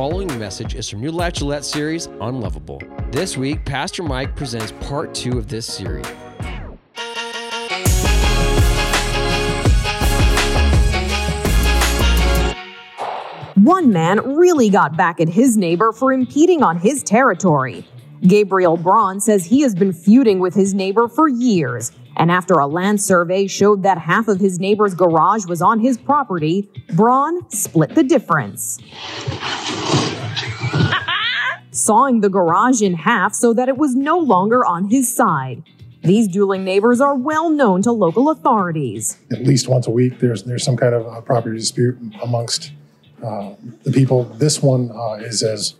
following message is from New Life series, Unlovable. This week, Pastor Mike presents part two of this series. One man really got back at his neighbor for impeding on his territory. Gabriel Braun says he has been feuding with his neighbor for years, and after a land survey showed that half of his neighbor's garage was on his property, Braun split the difference. Sawing the garage in half so that it was no longer on his side. These dueling neighbors are well known to local authorities. At least once a week, there's there's some kind of uh, property dispute amongst uh, the people. This one uh, is as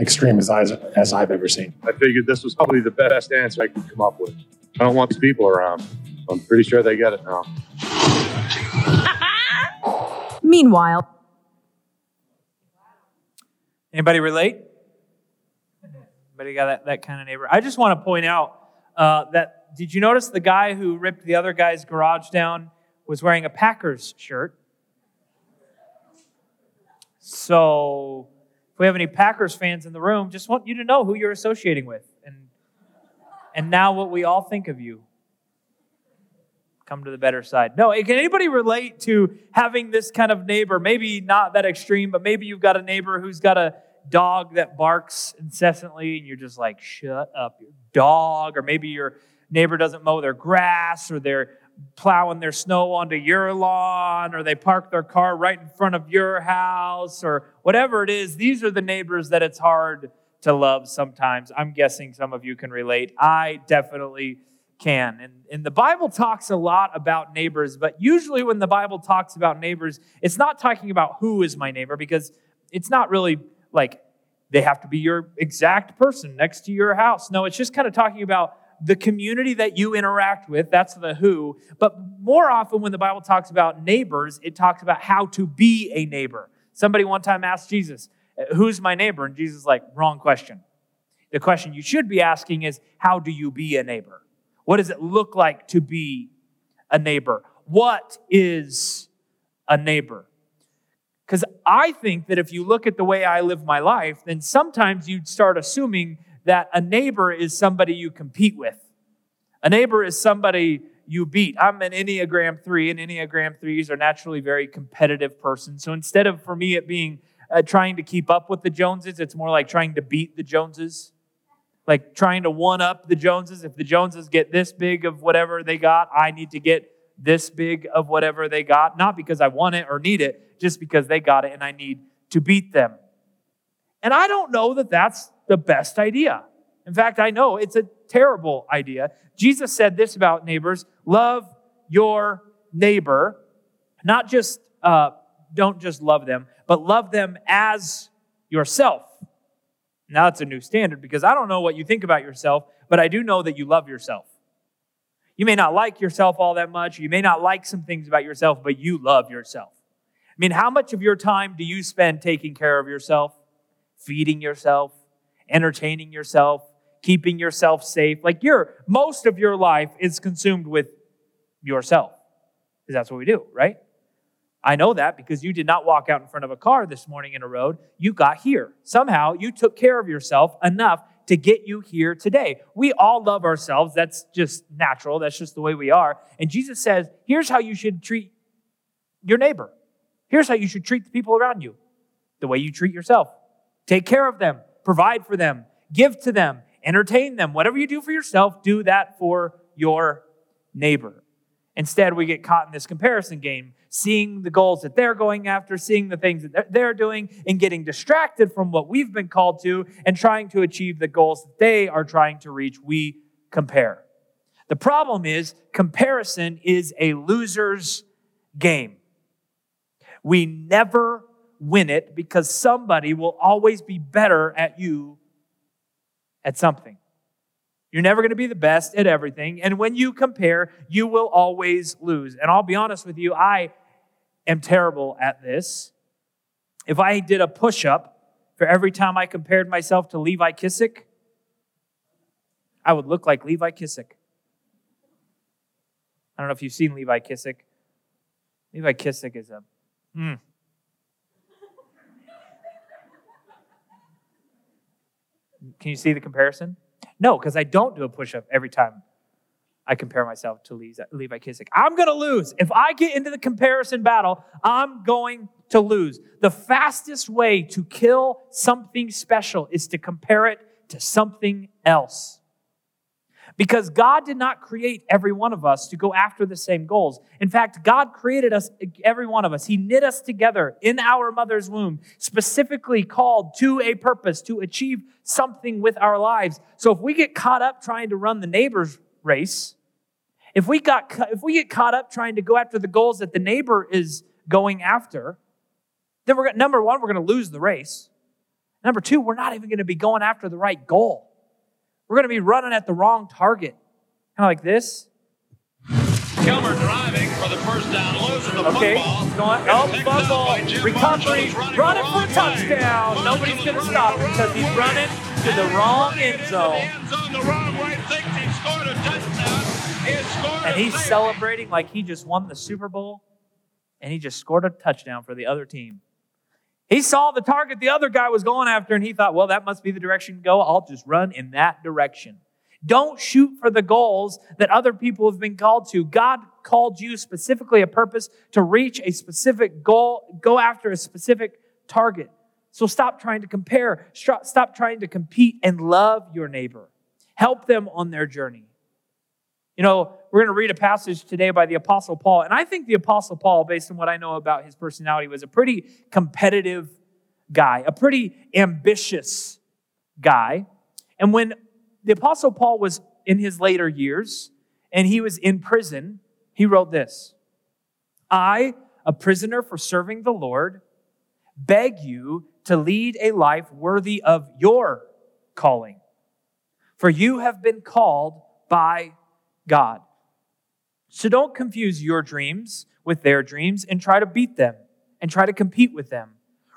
extreme as, I, as I've ever seen. I figured this was probably the best answer I could come up with. I don't want these people around. I'm pretty sure they get it now. Meanwhile, Anybody relate? Anybody got that, that kind of neighbor? I just want to point out uh, that did you notice the guy who ripped the other guy's garage down was wearing a Packers shirt? So, if we have any Packers fans in the room, just want you to know who you're associating with and and now what we all think of you. Come to the better side. No, can anybody relate to having this kind of neighbor? Maybe not that extreme, but maybe you've got a neighbor who's got a dog that barks incessantly and you're just like, shut up, your dog. Or maybe your neighbor doesn't mow their grass or they're plowing their snow onto your lawn or they park their car right in front of your house or whatever it is. These are the neighbors that it's hard to love sometimes. I'm guessing some of you can relate. I definitely can. And, and the Bible talks a lot about neighbors, but usually when the Bible talks about neighbors, it's not talking about who is my neighbor because it's not really like they have to be your exact person next to your house. No, it's just kind of talking about the community that you interact with. That's the who. But more often, when the Bible talks about neighbors, it talks about how to be a neighbor. Somebody one time asked Jesus, Who's my neighbor? And Jesus is like, Wrong question. The question you should be asking is, How do you be a neighbor? What does it look like to be a neighbor? What is a neighbor? Because I think that if you look at the way I live my life, then sometimes you'd start assuming that a neighbor is somebody you compete with. A neighbor is somebody you beat. I'm an Enneagram 3, and Enneagram 3s are naturally very competitive person. So instead of for me it being uh, trying to keep up with the Joneses, it's more like trying to beat the Joneses. Like trying to one up the Joneses. If the Joneses get this big of whatever they got, I need to get this big of whatever they got. Not because I want it or need it, just because they got it and I need to beat them. And I don't know that that's the best idea. In fact, I know it's a terrible idea. Jesus said this about neighbors love your neighbor, not just, uh, don't just love them, but love them as yourself. Now that's a new standard because I don't know what you think about yourself, but I do know that you love yourself. You may not like yourself all that much. You may not like some things about yourself, but you love yourself. I mean, how much of your time do you spend taking care of yourself, feeding yourself, entertaining yourself, keeping yourself safe? Like your most of your life is consumed with yourself. Because that's what we do, right? I know that because you did not walk out in front of a car this morning in a road. You got here. Somehow you took care of yourself enough to get you here today. We all love ourselves. That's just natural. That's just the way we are. And Jesus says, here's how you should treat your neighbor. Here's how you should treat the people around you the way you treat yourself. Take care of them, provide for them, give to them, entertain them. Whatever you do for yourself, do that for your neighbor. Instead, we get caught in this comparison game, seeing the goals that they're going after, seeing the things that they're doing, and getting distracted from what we've been called to and trying to achieve the goals that they are trying to reach. We compare. The problem is, comparison is a loser's game. We never win it because somebody will always be better at you at something. You're never going to be the best at everything. And when you compare, you will always lose. And I'll be honest with you, I am terrible at this. If I did a push up for every time I compared myself to Levi Kissick, I would look like Levi Kissick. I don't know if you've seen Levi Kissick. Levi Kissick is a. Mm. Can you see the comparison? No, because I don't do a push up every time I compare myself to Levi Kissick. I'm going to lose. If I get into the comparison battle, I'm going to lose. The fastest way to kill something special is to compare it to something else. Because God did not create every one of us to go after the same goals. In fact, God created us, every one of us. He knit us together in our mother's womb, specifically called to a purpose, to achieve something with our lives. So if we get caught up trying to run the neighbor's race, if we, got, if we get caught up trying to go after the goals that the neighbor is going after, then we're number one, we're going to lose the race. Number two, we're not even going to be going after the right goal. We're going to be running at the wrong target. Kind of like this. Kilmer driving for the first down, losing the okay. football. Going, oh, fumble, recovery, running for a touchdown. Nobody's going to stop him because he's running to the wrong end zone. And he's celebrating like he just won the Super Bowl and he just scored a touchdown for the other team. He saw the target the other guy was going after, and he thought, well, that must be the direction to go. I'll just run in that direction. Don't shoot for the goals that other people have been called to. God called you specifically a purpose to reach a specific goal, go after a specific target. So stop trying to compare, stop trying to compete, and love your neighbor. Help them on their journey. You know, we're going to read a passage today by the Apostle Paul. And I think the Apostle Paul, based on what I know about his personality, was a pretty competitive guy, a pretty ambitious guy. And when the Apostle Paul was in his later years and he was in prison, he wrote this I, a prisoner for serving the Lord, beg you to lead a life worthy of your calling. For you have been called by God. So don't confuse your dreams with their dreams and try to beat them and try to compete with them.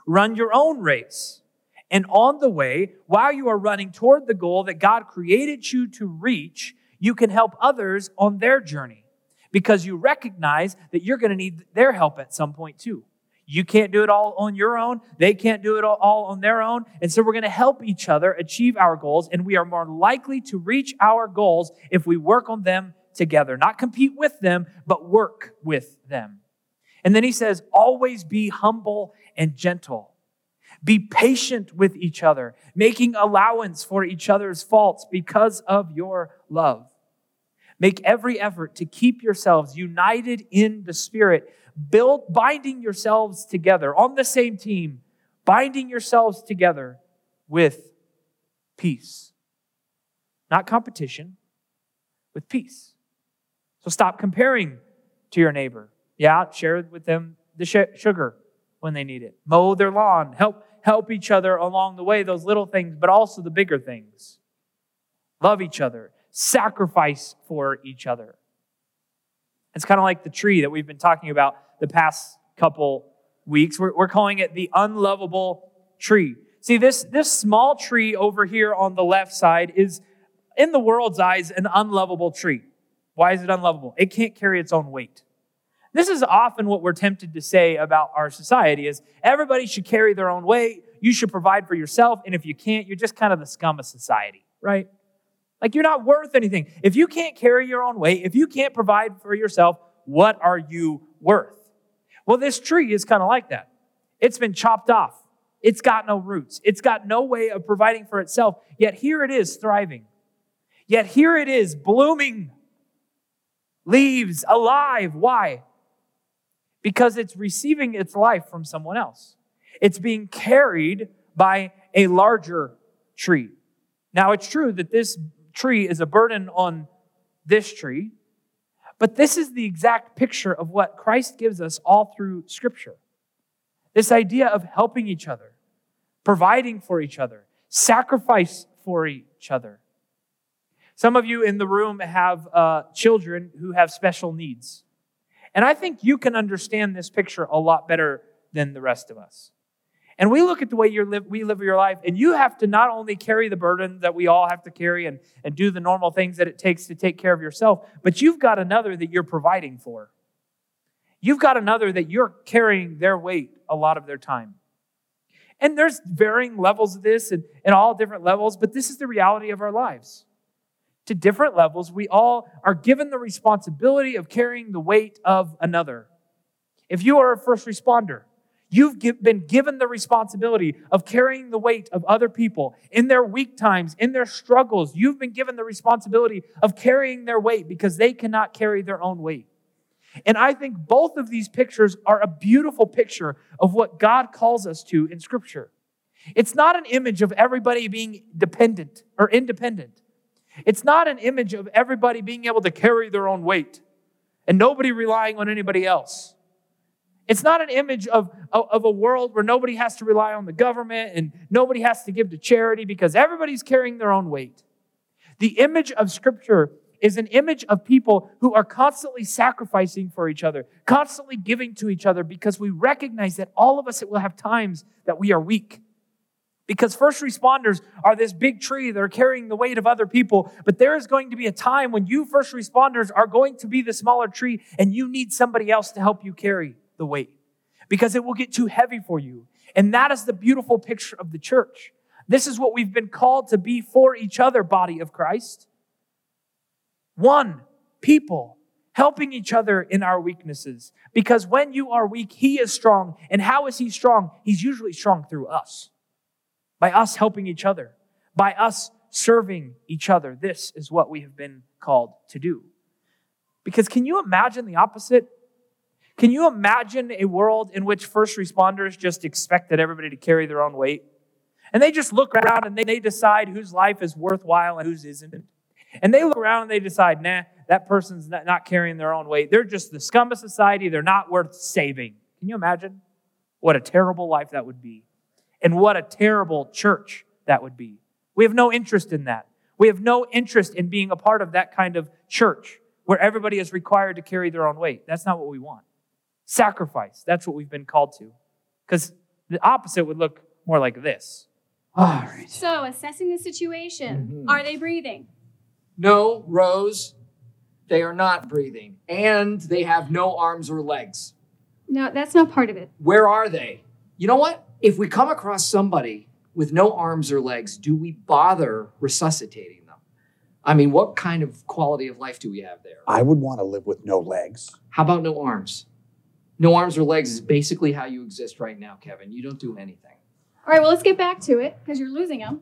Run your own race. And on the way, while you are running toward the goal that God created you to reach, you can help others on their journey because you recognize that you're going to need their help at some point too. You can't do it all on your own. They can't do it all on their own. And so we're going to help each other achieve our goals. And we are more likely to reach our goals if we work on them together, not compete with them, but work with them. And then he says, always be humble and gentle. Be patient with each other, making allowance for each other's faults because of your love. Make every effort to keep yourselves united in the Spirit build binding yourselves together on the same team, binding yourselves together with peace. Not competition, with peace. So stop comparing to your neighbor. Yeah, share with them the sh- sugar when they need it. Mow their lawn. Help help each other along the way, those little things, but also the bigger things. Love each other. Sacrifice for each other. It's kind of like the tree that we've been talking about the past couple weeks. We're, we're calling it the unlovable tree. See, this, this small tree over here on the left side is, in the world's eyes, an unlovable tree. Why is it unlovable? It can't carry its own weight. This is often what we're tempted to say about our society is everybody should carry their own weight. You should provide for yourself. And if you can't, you're just kind of the scum of society, right? Like you're not worth anything. If you can't carry your own weight, if you can't provide for yourself, what are you worth? Well, this tree is kind of like that. It's been chopped off. It's got no roots. It's got no way of providing for itself. Yet here it is thriving. Yet here it is blooming leaves alive. Why? Because it's receiving its life from someone else. It's being carried by a larger tree. Now, it's true that this tree is a burden on this tree. But this is the exact picture of what Christ gives us all through Scripture. This idea of helping each other, providing for each other, sacrifice for each other. Some of you in the room have uh, children who have special needs. And I think you can understand this picture a lot better than the rest of us. And we look at the way you live, we live your life, and you have to not only carry the burden that we all have to carry and, and do the normal things that it takes to take care of yourself, but you've got another that you're providing for. You've got another that you're carrying their weight a lot of their time. And there's varying levels of this and, and all different levels, but this is the reality of our lives. To different levels, we all are given the responsibility of carrying the weight of another. If you are a first responder, you've been given the responsibility of carrying the weight of other people in their weak times, in their struggles. You've been given the responsibility of carrying their weight because they cannot carry their own weight. And I think both of these pictures are a beautiful picture of what God calls us to in Scripture. It's not an image of everybody being dependent or independent. It's not an image of everybody being able to carry their own weight and nobody relying on anybody else. It's not an image of, of a world where nobody has to rely on the government and nobody has to give to charity because everybody's carrying their own weight. The image of Scripture is an image of people who are constantly sacrificing for each other, constantly giving to each other because we recognize that all of us will have times that we are weak. Because first responders are this big tree that are carrying the weight of other people, but there is going to be a time when you first responders are going to be the smaller tree and you need somebody else to help you carry the weight because it will get too heavy for you. And that is the beautiful picture of the church. This is what we've been called to be for each other, body of Christ. One, people, helping each other in our weaknesses. Because when you are weak, He is strong. And how is He strong? He's usually strong through us, by us helping each other, by us serving each other. This is what we have been called to do. Because can you imagine the opposite? Can you imagine a world in which first responders just expected everybody to carry their own weight? And they just look around and they, decide whose life is worthwhile and whose isn't. And they look around and they decide, nah, that person's not carrying their own weight. They're just the scum of society. They're not worth saving. Can you imagine what a terrible life that would be? And what a terrible church that would be. We have no interest in that. We have no interest in being a part of that kind of church where everybody is required to carry their own weight. That's not what we want. Sacrifice, that's what we've been called to. Because the opposite would look more like this. All right. So, assessing the situation, Mhm. are they breathing? No, Rose, they are not breathing. And they have no arms or legs. No, that's not part of it. Where are they? You know what? If we come across somebody with no arms or legs, do we bother resuscitating them? I mean, what kind of quality of life do we have there? I would want to live with no legs. How about no arms? No arms or legs is basically how you exist right now, Kevin. You don't do anything. All right, well, let's get back to it because you're losing them.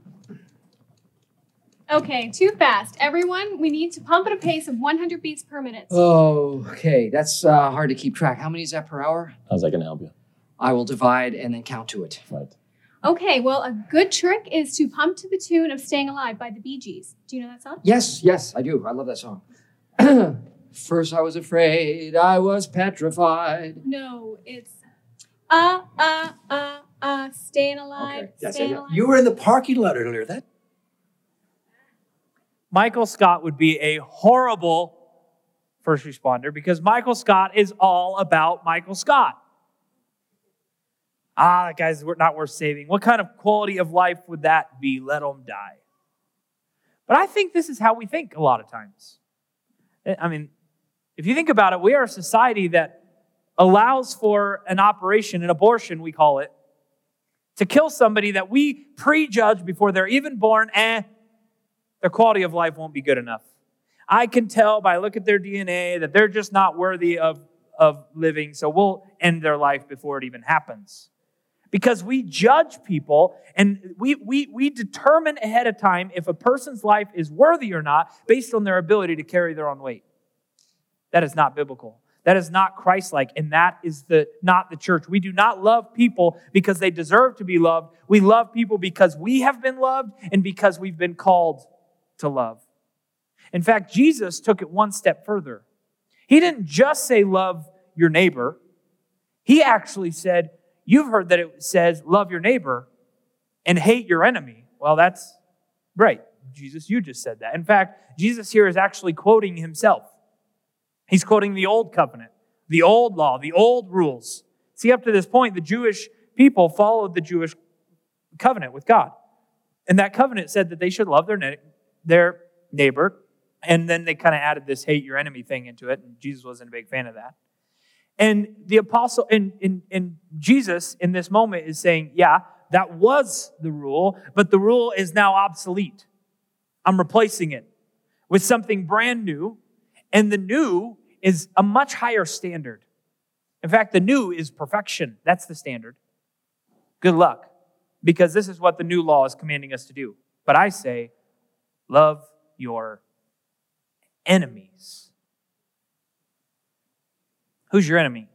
Okay, too fast. Everyone, we need to pump at a pace of 100 beats per minute. Oh, okay. That's uh, hard to keep track. How many is that per hour? How's that going to help you? I will divide and then count to it. Right. Okay, well, a good trick is to pump to the tune of Staying Alive by the Bee Gees. Do you know that song? Yes, yes, I do. I love that song. First, I was afraid, I was petrified. No, it's uh, uh, uh, uh, Staying Alive, Okay, yes, Staying yeah, yeah. Alive. You were in the parking lot earlier. That Michael Scott would be a horrible first responder because Michael Scott is all about Michael Scott. Ah, that guy's not worth saving. What kind of quality of life would that be? Let him die. But I think this is how we think a lot of times. I mean, if you think about it, we are a society that allows for an operation, an abortion, we call it, to kill somebody that we prejudge before they're even born, eh, their quality of life won't be good enough. I can tell by look at their DNA that they're just not worthy of, of living, so we'll end their life before it even happens. Because we judge people and we, we, we determine ahead of time if a person's life is worthy or not based on their ability to carry their own weight. That is not biblical. That is not Christ-like, and that is the not the church. We do not love people because they deserve to be loved. We love people because we have been loved and because we've been called to love. In fact, Jesus took it one step further. He didn't just say love your neighbor. He actually said, you've heard that it says love your neighbor and hate your enemy. Well, that's right. Jesus, you just said that. In fact, Jesus here is actually quoting himself. He's quoting the old covenant, the old law, the old rules. See, up to this point, the Jewish people followed the Jewish covenant with God. And that covenant said that they should love their, ne- their neighbor. And then they kind of added this hate your enemy thing into it. And Jesus wasn't a big fan of that. And the apostle, and, and, and Jesus in this moment is saying, yeah, that was the rule, but the rule is now obsolete. I'm replacing it with something brand new, and the new is a much higher standard. In fact, the new is perfection. That's the standard. Good luck, because this is what the new law is commanding us to do. But I say, love your enemies. Who's your enemy?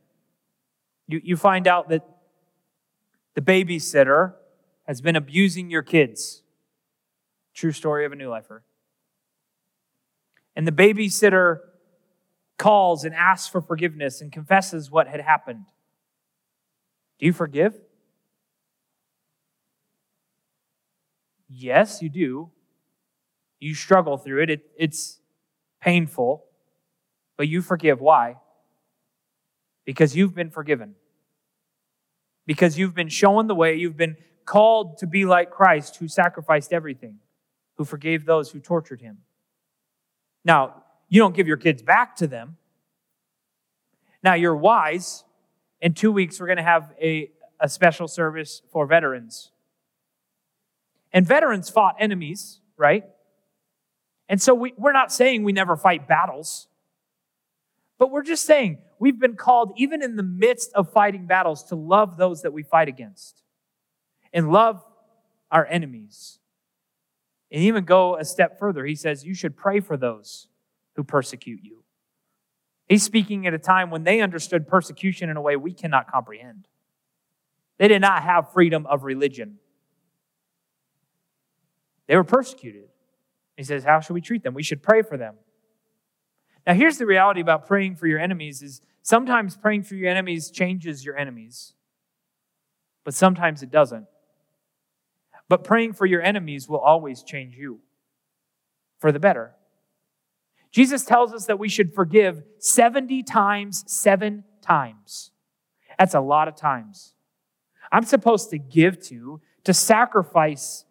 You, you find out that the babysitter has been abusing your kids. True story of a new lifer. And the babysitter calls and asks for forgiveness and confesses what had happened. Do you forgive? Yes, you do. You struggle through it. it it's painful, but you forgive. Why? Because you've been forgiven. Because you've been shown the way. You've been called to be like Christ, who sacrificed everything, who forgave those who tortured him. Now, you don't give your kids back to them. Now, you're wise. In two weeks, we're going to have a, a special service for veterans. And veterans fought enemies, right? And so we, we're not saying we never fight battles, but we're just saying we've been called, even in the midst of fighting battles, to love those that we fight against and love our enemies. And even go a step further. He says, You should pray for those who persecute you. He's speaking at a time when they understood persecution in a way we cannot comprehend. They did not have freedom of religion, they were persecuted. He says, How should we treat them? We should pray for them. Now, here's the reality about praying for your enemies is sometimes praying for your enemies changes your enemies, but sometimes it doesn't. But praying for your enemies will always change you for the better. Jesus tells us that we should forgive 70 times, seven times. That's a lot of times. I'm supposed to give to, to sacrifice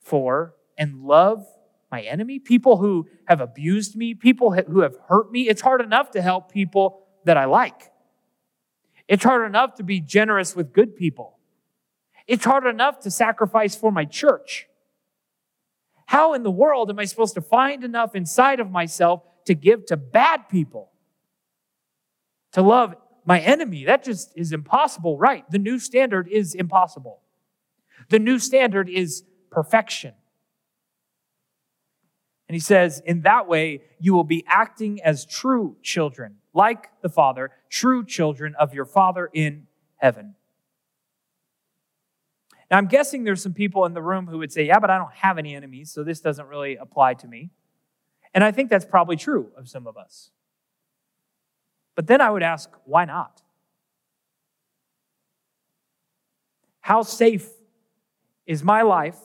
for, and love my enemy, people who have abused me, people who have hurt me. It's hard enough to help people that I like. It's hard enough to be generous with good people. It's hard enough to sacrifice for my church. How in the world am I supposed to find enough inside of myself to give to bad people? To love my enemy? That just is impossible, right? The new standard is impossible. The new standard is perfection. And he says, in that way, you will be acting as true children, like the Father, true children of your Father in heaven. Now, I'm guessing there's some people in the room who would say, Yeah, but I don't have any enemies, so this doesn't really apply to me. And I think that's probably true of some of us. But then I would ask, why not? How safe is my life,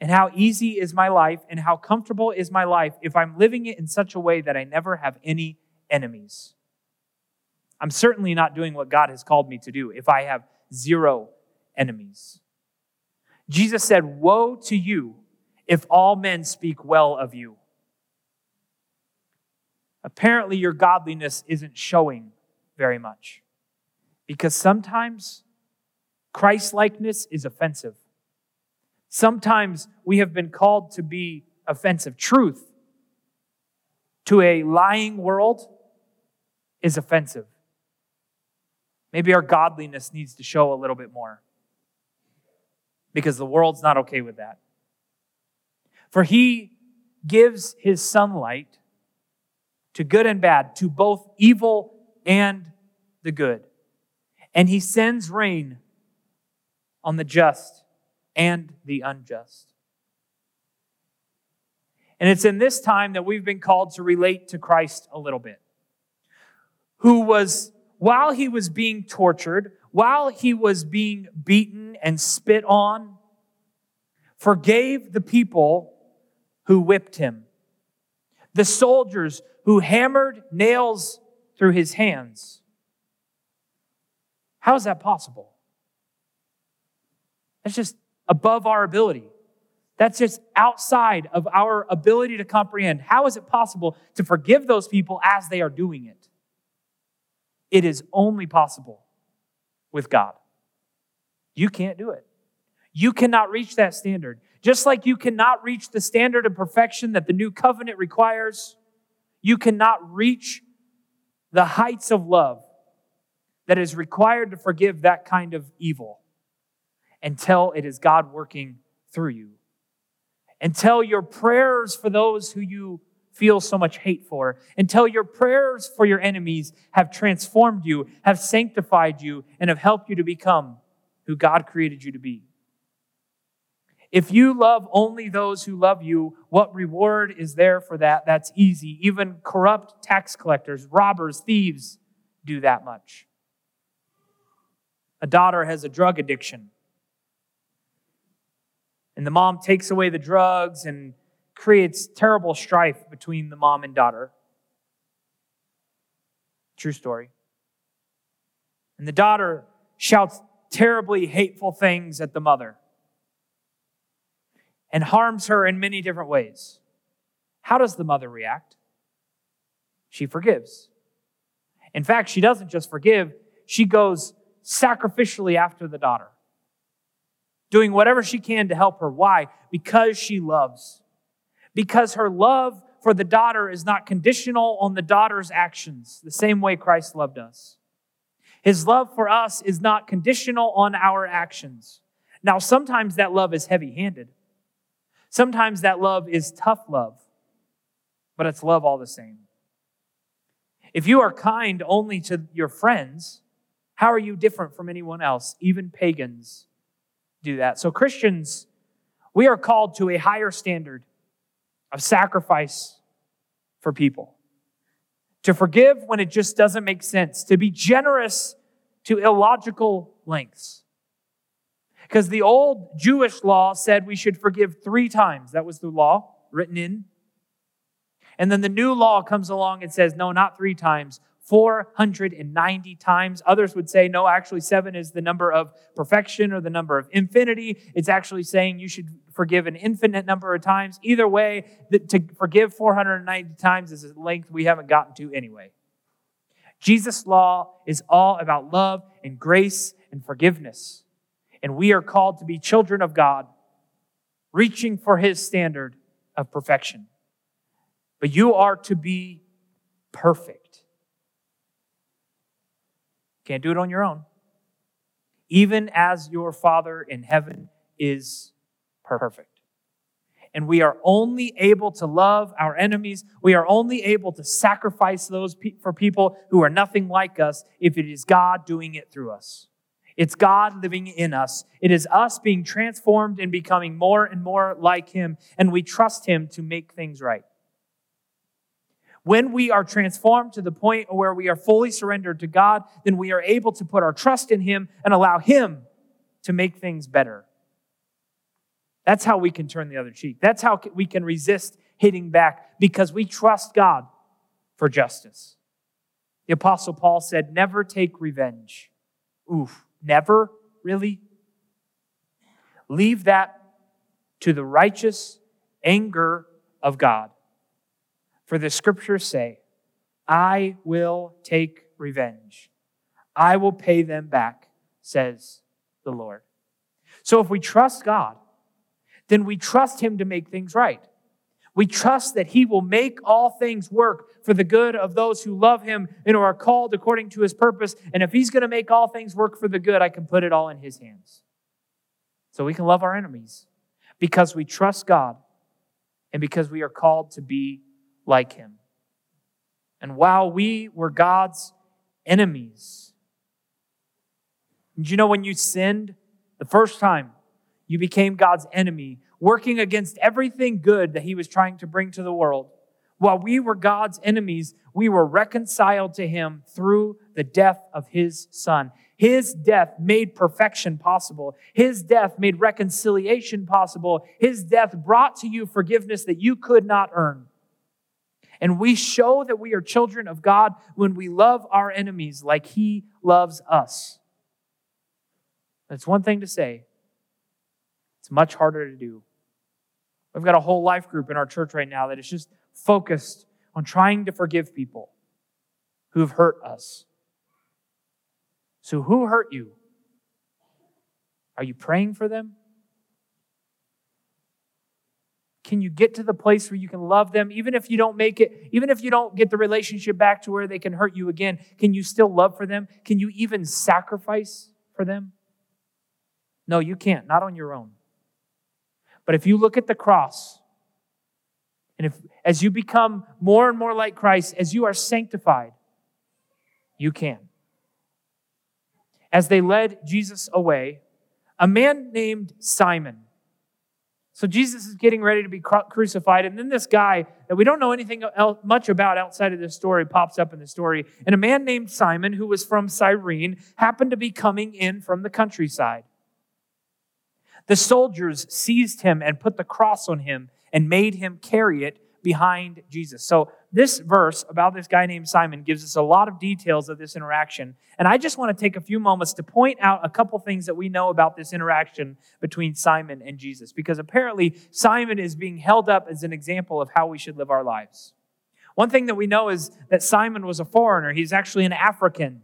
and how easy is my life, and how comfortable is my life if I'm living it in such a way that I never have any enemies? I'm certainly not doing what God has called me to do if I have zero enemies. Jesus said, Woe to you if all men speak well of you. Apparently, your godliness isn't showing very much because sometimes Christ likeness is offensive. Sometimes we have been called to be offensive. Truth to a lying world is offensive. Maybe our godliness needs to show a little bit more because the world's not okay with that. For he gives his sunlight to good and bad, to both evil and the good. And he sends rain on the just and the unjust. And it's in this time that we've been called to relate to Christ a little bit, who was, while he was being tortured, while he was being beaten and spit on, forgave the people who whipped him, the soldiers who hammered nails through his hands. How is that possible? That's just above our ability. That's just outside of our ability to comprehend. How is it possible to forgive those people as they are doing it? It is only possible with God. You can't do it. You cannot reach that standard. Just like you cannot reach the standard of perfection that the new covenant requires, you cannot reach the heights of love that is required to forgive that kind of evil until it is God working through you. Until your prayers for those who you feel so much hate for, until your prayers for your enemies have transformed you, have sanctified you, and have helped you to become who God created you to be. If you love only those who love you, what reward is there for that? That's easy. Even corrupt tax collectors, robbers, thieves do that much. A daughter has a drug addiction. And the mom takes away the drugs and creates terrible strife between the mom and daughter. True story. And the daughter shouts terribly hateful things at the mother and harms her in many different ways. How does the mother react? She forgives. In fact, she doesn't just forgive, she goes sacrificially after the daughter, doing whatever she can to help her. Why? Because she loves. Because her love for the daughter is not conditional on the daughter's actions, the same way Christ loved us. His love for us is not conditional on our actions. Now, sometimes that love is heavy handed. Sometimes that love is tough love, but it's love all the same. If you are kind only to your friends, how are you different from anyone else? Even pagans do that. So, Christians, we are called to a higher standard of sacrifice for people, to forgive when it just doesn't make sense, to be generous to illogical lengths. Because the old Jewish law said we should forgive three times. That was the law written in. And then the new law comes along and says, no, not three times, 490 times. Others would say, no, actually, seven is the number of perfection or the number of infinity. It's actually saying you should forgive an infinite number of times. Either way, to forgive 490 times is a length we haven't gotten to anyway. Jesus' law is all about love and grace and forgiveness. And we are called to be children of God, reaching for his standard of perfection. But you are to be perfect. Can't do it on your own. Even as your Father in heaven is perfect. And we are only able to love our enemies. We are only able to sacrifice those pe- for people who are nothing like us if it is God doing it through us. It's God living in us. It is us being transformed and becoming more and more like Him, and we trust Him to make things right. When we are transformed to the point where we are fully surrendered to God, then we are able to put our trust in Him and allow Him to make things better. That's how we can turn the other cheek. That's how we can resist hitting back because we trust God for justice. The Apostle Paul said, Never take revenge. Oof, never? Really? Leave that to the righteous anger of God. For the scriptures say, I will take revenge. I will pay them back, says the Lord. So if we trust God, then we trust Him to make things right. We trust that He will make all things work for the good of those who love Him and are called according to His purpose. And if He's going to make all things work for the good, I can put it all in His hands. So we can love our enemies because we trust God and because we are called to be like him. And while we were God's enemies, did you know when you sinned the first time, you became God's enemy, working against everything good that he was trying to bring to the world? While we were God's enemies, we were reconciled to him through the death of his son. His death made perfection possible. His death made reconciliation possible. His death brought to you forgiveness that you could not earn. And we show that we are children of God when we love our enemies like He loves us. That's one thing to say, it's much harder to do. We've got a whole life group in our church right now that is just focused on trying to forgive people who've hurt us. So, who hurt you? Are you praying for them? Can you get to the place where you can love them, even if you don't make it, even if you don't get the relationship back to where they can hurt you again? Can you still love for them? Can you even sacrifice for them? No, you can't, not on your own. But if you look at the cross, and if as you become more and more like Christ, as you are sanctified, you can. As they led Jesus away, a man named Simon. So Jesus is getting ready to be crucified, and then this guy that we don't know anything much about outside of this story pops up in the story. And a man named Simon, who was from Cyrene, happened to be coming in from the countryside. The soldiers seized him and put the cross on him and made him carry it behind Jesus. So, this verse about this guy named Simon gives us a lot of details of this interaction. And I just want to take a few moments to point out a couple things that we know about this interaction between Simon and Jesus, because apparently Simon is being held up as an example of how we should live our lives. One thing that we know is that Simon was a foreigner, he's actually an African.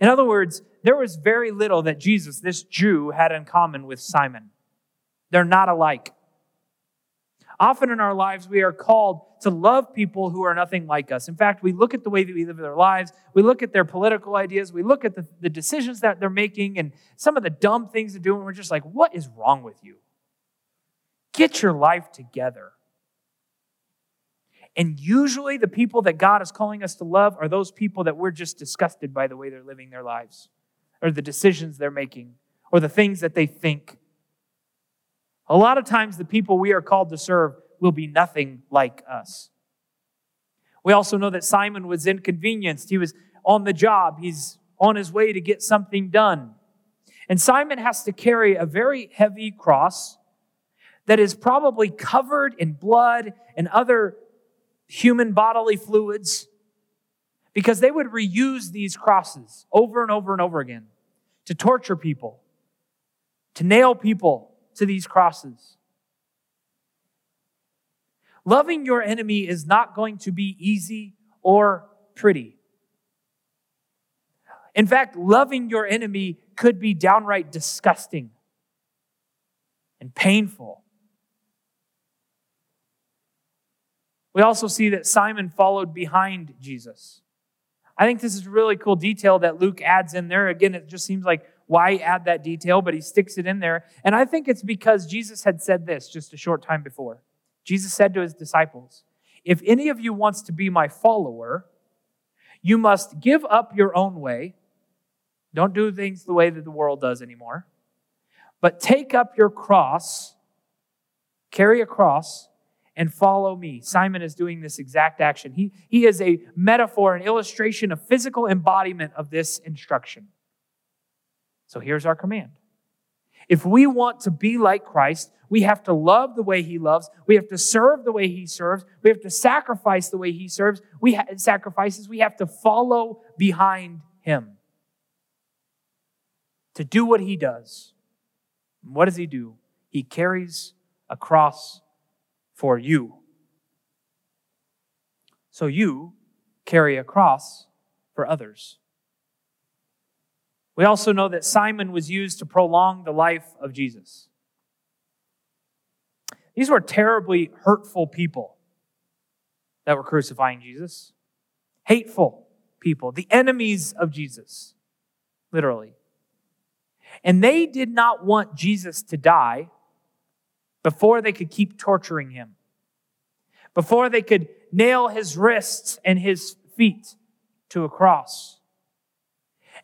In other words, there was very little that Jesus, this Jew, had in common with Simon. They're not alike. Often in our lives, we are called to love people who are nothing like us. In fact, we look at the way that we live their lives, we look at their political ideas, we look at the, the decisions that they're making and some of the dumb things they're doing. We're just like, what is wrong with you? Get your life together. And usually, the people that God is calling us to love are those people that we're just disgusted by the way they're living their lives, or the decisions they're making, or the things that they think. A lot of times, the people we are called to serve will be nothing like us. We also know that Simon was inconvenienced. He was on the job, he's on his way to get something done. And Simon has to carry a very heavy cross that is probably covered in blood and other human bodily fluids because they would reuse these crosses over and over and over again to torture people, to nail people to these crosses. Loving your enemy is not going to be easy or pretty. In fact, loving your enemy could be downright disgusting and painful. We also see that Simon followed behind Jesus. I think this is a really cool detail that Luke adds in there. Again, it just seems like why add that detail, but he sticks it in there. And I think it's because Jesus had said this just a short time before. Jesus said to his disciples, If any of you wants to be my follower, you must give up your own way. Don't do things the way that the world does anymore. But take up your cross, carry a cross, and follow me. Simon is doing this exact action. He, he is a metaphor, an illustration, a physical embodiment of this instruction. So here's our command. If we want to be like Christ, we have to love the way he loves. We have to serve the way he serves. We have to sacrifice the way he serves. We ha- sacrifices. We have to follow behind him to do what he does. what does he do? He carries a cross for you. So you carry a cross for others. We also know that Simon was used to prolong the life of Jesus. These were terribly hurtful people that were crucifying Jesus, hateful people, the enemies of Jesus, literally. And they did not want Jesus to die before they could keep torturing him, before they could nail his wrists and his feet to a cross.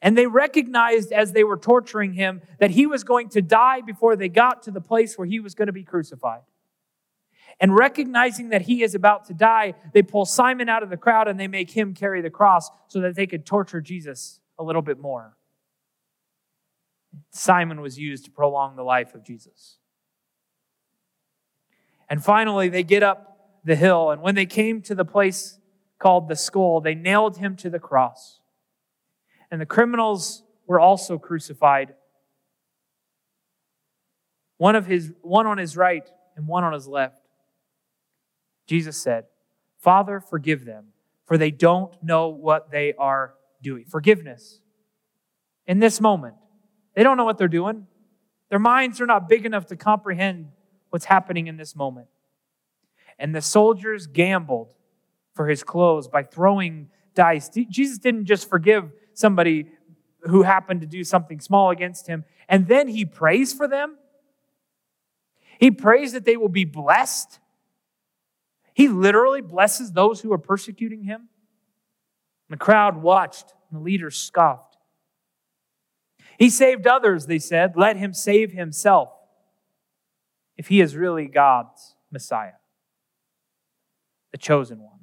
And they recognized as they were torturing him that he was going to die before they got to the place where he was going to be crucified. And recognizing that he is about to die, they pull Simon out of the crowd and they make him carry the cross so that they could torture Jesus a little bit more. Simon was used to prolong the life of Jesus. And finally, they get up the hill, and when they came to the place called the skull, they nailed him to the cross and the criminals were also crucified. One of his one on his right and one on his left. Jesus said, "Father, forgive them, for they don't know what they are doing." Forgiveness. In this moment, they don't know what they're doing. Their minds are not big enough to comprehend what's happening in this moment. And the soldiers gambled for his clothes by throwing dice. Jesus didn't just forgive somebody who happened to do something small against him, and then he prays for them. He prays that they will be blessed. He literally blesses those who are persecuting him. The crowd watched, and the leaders scoffed. He saved others, they said. Let him save himself if he is really God's Messiah, the chosen one.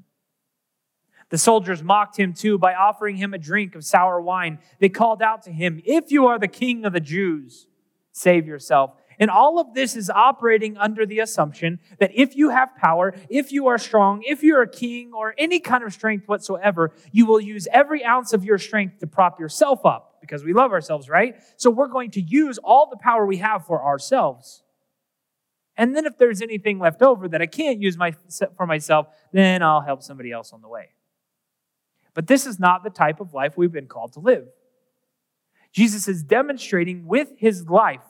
The soldiers mocked him too by offering him a drink of sour wine. They called out to him, If you are the king of the Jews, save yourself. And all of this is operating under the assumption that if you have power, if you are strong, if you're a king or any kind of strength whatsoever, you will use every ounce of your strength to prop yourself up because we love ourselves, right? So we're going to use all the power we have for ourselves. And then if there's anything left over that I can't use my, for myself, then I'll help somebody else on the way. But this is not the type of life we've been called to live. Jesus is demonstrating with his life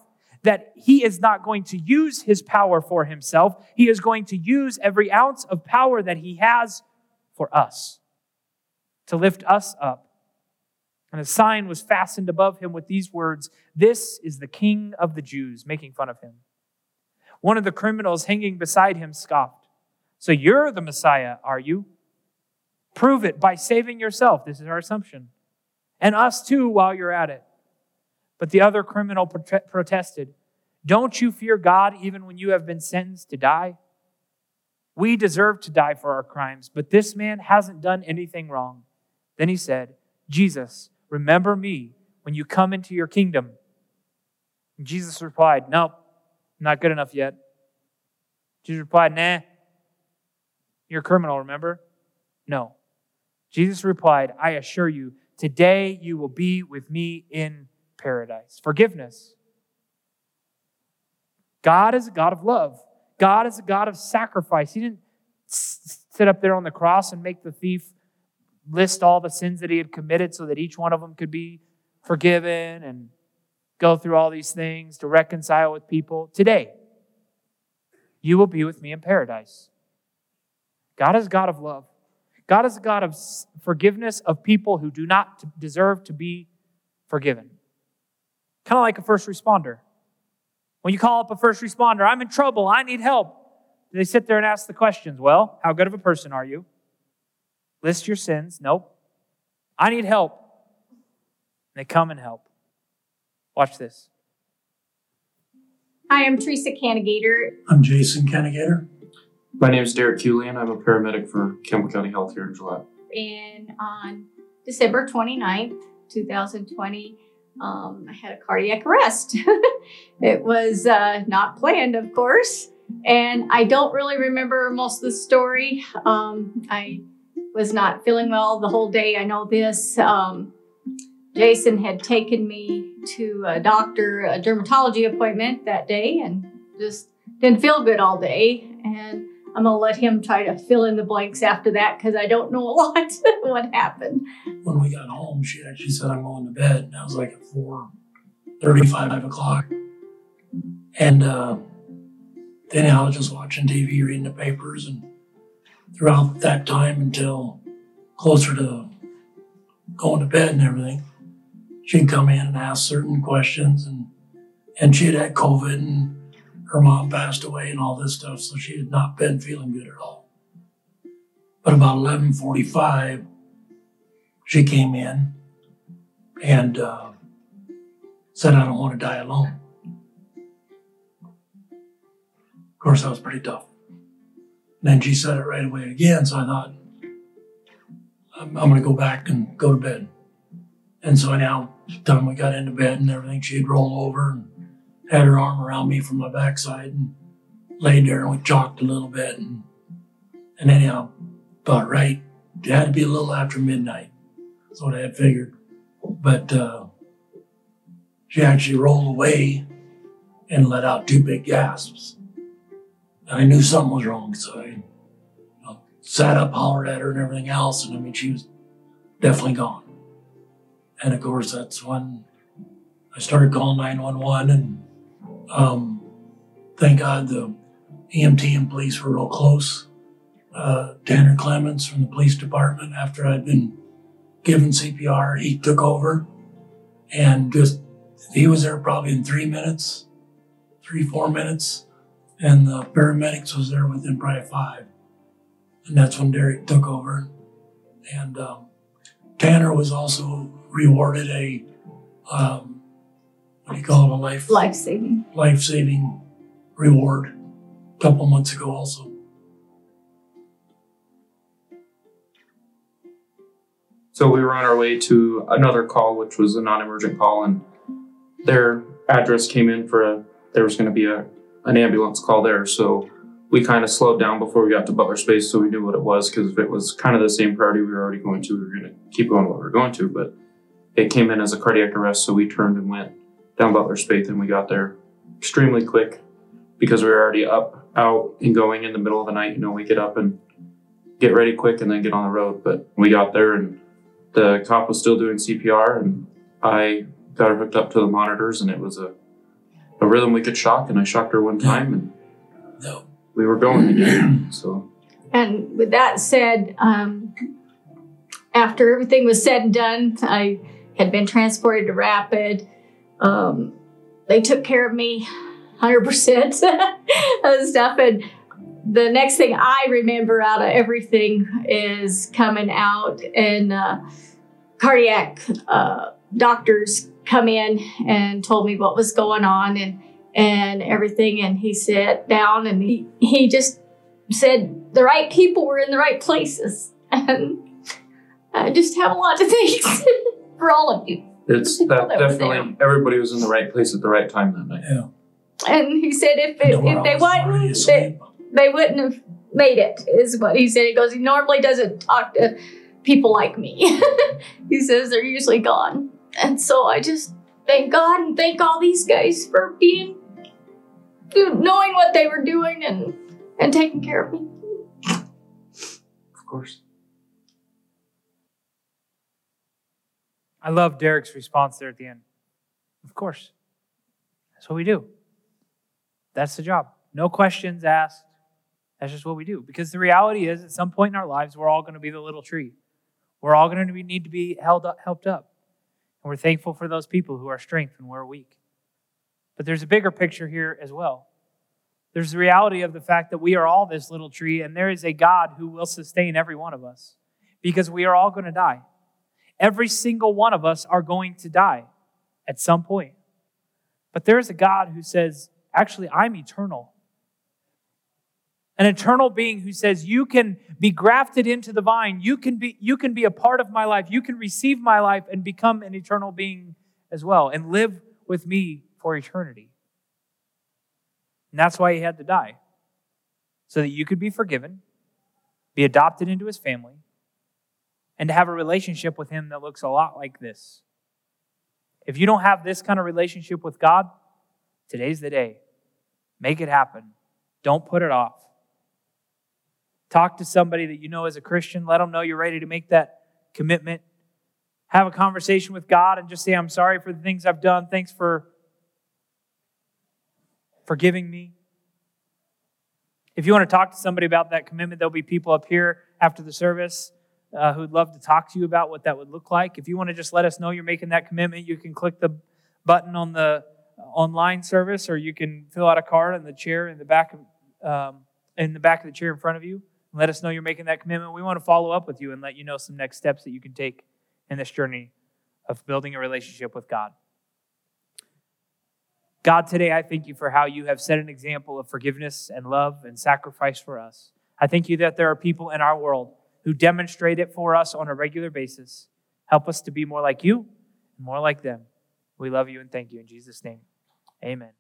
that he is not going to use his power for himself. He is going to use every ounce of power that he has for us to lift us up. And a sign was fastened above him with these words This is the King of the Jews, making fun of him. One of the criminals hanging beside him scoffed. So you're the Messiah, are you? Prove it by saving yourself. This is our assumption. And us too while you're at it. But the other criminal protested, Don't you fear God even when you have been sentenced to die? We deserve to die for our crimes, but this man hasn't done anything wrong. Then he said, Jesus, remember me when you come into your kingdom. And Jesus replied, Nope, not good enough yet. Jesus replied, Nah, you're a criminal, remember? No. Jesus replied, I assure you, today you will be with me in paradise. Forgiveness. God is a God of love. God is a God of sacrifice. He didn't sit up there on the cross and make the thief list all the sins that he had committed so that each one of them could be forgiven and go through all these things to reconcile with people. Today, you will be with me in paradise. God is God of love. God is a God of forgiveness of people who do not deserve to be forgiven. Kind of like a first responder. When you call up a first responder, I'm in trouble, I need help. They sit there and ask the questions. Well, how good of a person are you? List your sins. Nope. I need help. They come and help. Watch this. Hi, I'm Teresa Canigator. I'm Jason Canigator. My name is Derek Kulian. I'm a paramedic for Campbell County Health here in Gillette. And on December 29th, 2020, um, I had a cardiac arrest. it was uh, not planned, of course. And I don't really remember most of the story. Um, I was not feeling well the whole day. I know this. Um, Jason had taken me to a doctor, a dermatology appointment that day, and just didn't feel good all day. And I'm gonna let him try to fill in the blanks after that because I don't know a lot what happened. When we got home, she actually said I'm going to bed, and I was like at four thirty-five o'clock, and uh, then I was just watching TV, reading the papers, and throughout that time until closer to going to bed and everything, she'd come in and ask certain questions, and and she had had COVID and her mom passed away and all this stuff, so she had not been feeling good at all. But about 11:45, she came in and uh, said, "I don't want to die alone." Of course, that was pretty tough. And then she said it right away again, so I thought, "I'm, I'm going to go back and go to bed." And so now, the time we got into bed and everything, she'd roll over and had her arm around me from my backside and laid there and we talked a little bit. And, and anyhow, about right, it had to be a little after midnight. That's what I had figured. But uh, she actually rolled away and let out two big gasps. And I knew something was wrong, so I you know, sat up, hollered at her, and everything else. And I mean, she was definitely gone. And of course, that's when I started calling 911 and Um, thank God the EMT and police were real close. Uh, Tanner Clements from the police department, after I'd been given CPR, he took over and just, he was there probably in three minutes, three, four minutes. And the paramedics was there within probably five. And that's when Derek took over. And um, Tanner was also rewarded a, um, what do you call it, a life Life saving. life saving reward a couple months ago also. So we were on our way to another call, which was a non-emergent call, and their address came in for a. There was going to be a an ambulance call there, so we kind of slowed down before we got to Butler Spaeth, so we knew what it was because if it was kind of the same priority we were already going to, we were going to keep going what we were going to. But it came in as a cardiac arrest, so we turned and went down Butler Spaeth, and we got there extremely quick because we were already up, out, and going in the middle of the night. You know, we get up and get ready quick and then get on the road. But we got there and the cop was still doing CPR, and I got her hooked up to the monitors, and it was a, a rhythm we could shock, and I shocked her one time, and we were going again. So And with that said, um, after everything was said and done, I had been transported to Rapid. Um, they took care of me 100% of the stuff. And the next thing I remember out of everything is coming out and uh, cardiac uh, doctors come in and told me what was going on and and everything. And he sat down and he, he just said the right people were in the right places. And I just have a lot to thank for all of you. It's that That was definitely everybody was in the right place at the right time that night. Yeah. And he said if it, if they was already wouldn't, they, they wouldn't have made it, is what he said. He goes, he normally doesn't talk to people like me. he says they're usually gone. And so I just thank God and thank all these guys for being, knowing what they were doing and, and taking care of me. Of course. I love Derek's response there at the end. Of course. That's what we do. That's the job. No questions asked. That's just what we do. Because the reality is, at some point in our lives, we're all going to be the little tree. We're all going to need to be held up, helped up. And we're thankful for those people who are strength and we're weak. But there's a bigger picture here as well. There's the reality of the fact that we are all this little tree, and there is a God who will sustain every one of us because we are all going to die. Every single one of us are going to die at some point. But there is a God who says, actually, I'm eternal. An eternal being who says, you can be grafted into the vine. You can be, you can be a part of my life. You can receive my life and become an eternal being as well and live with me for eternity. And that's why he had to die. So that you could be forgiven, be adopted into his family, and to have a relationship with him that looks a lot like this. If you don't have this kind of relationship with God, today's the day. Make it happen. Don't put it off. Talk to somebody that you know as a Christian. Let them know you're ready to make that commitment. Have a conversation with God and just say, I'm sorry for the things I've done. Thanks for forgiving me. If you want to talk to somebody about that commitment, there'll be people up here after the service uh, who'd love to talk to you about what that would look like. If you want to just let us know you're making that commitment, you can click the button on the online service, or you can fill out a card in the chair in the back of, um, in the back of the chair in front of you. Let us know you're making that commitment. We want to follow up with you and let you know some next steps that you can take in this journey of building a relationship with God. God, today I thank you for how you have set an example of forgiveness and love and sacrifice for us. I thank you that there are people in our world who demonstrate it for us on a regular basis. Help us to be more like you and more like them. We love you and thank you in Jesus' name. Amen.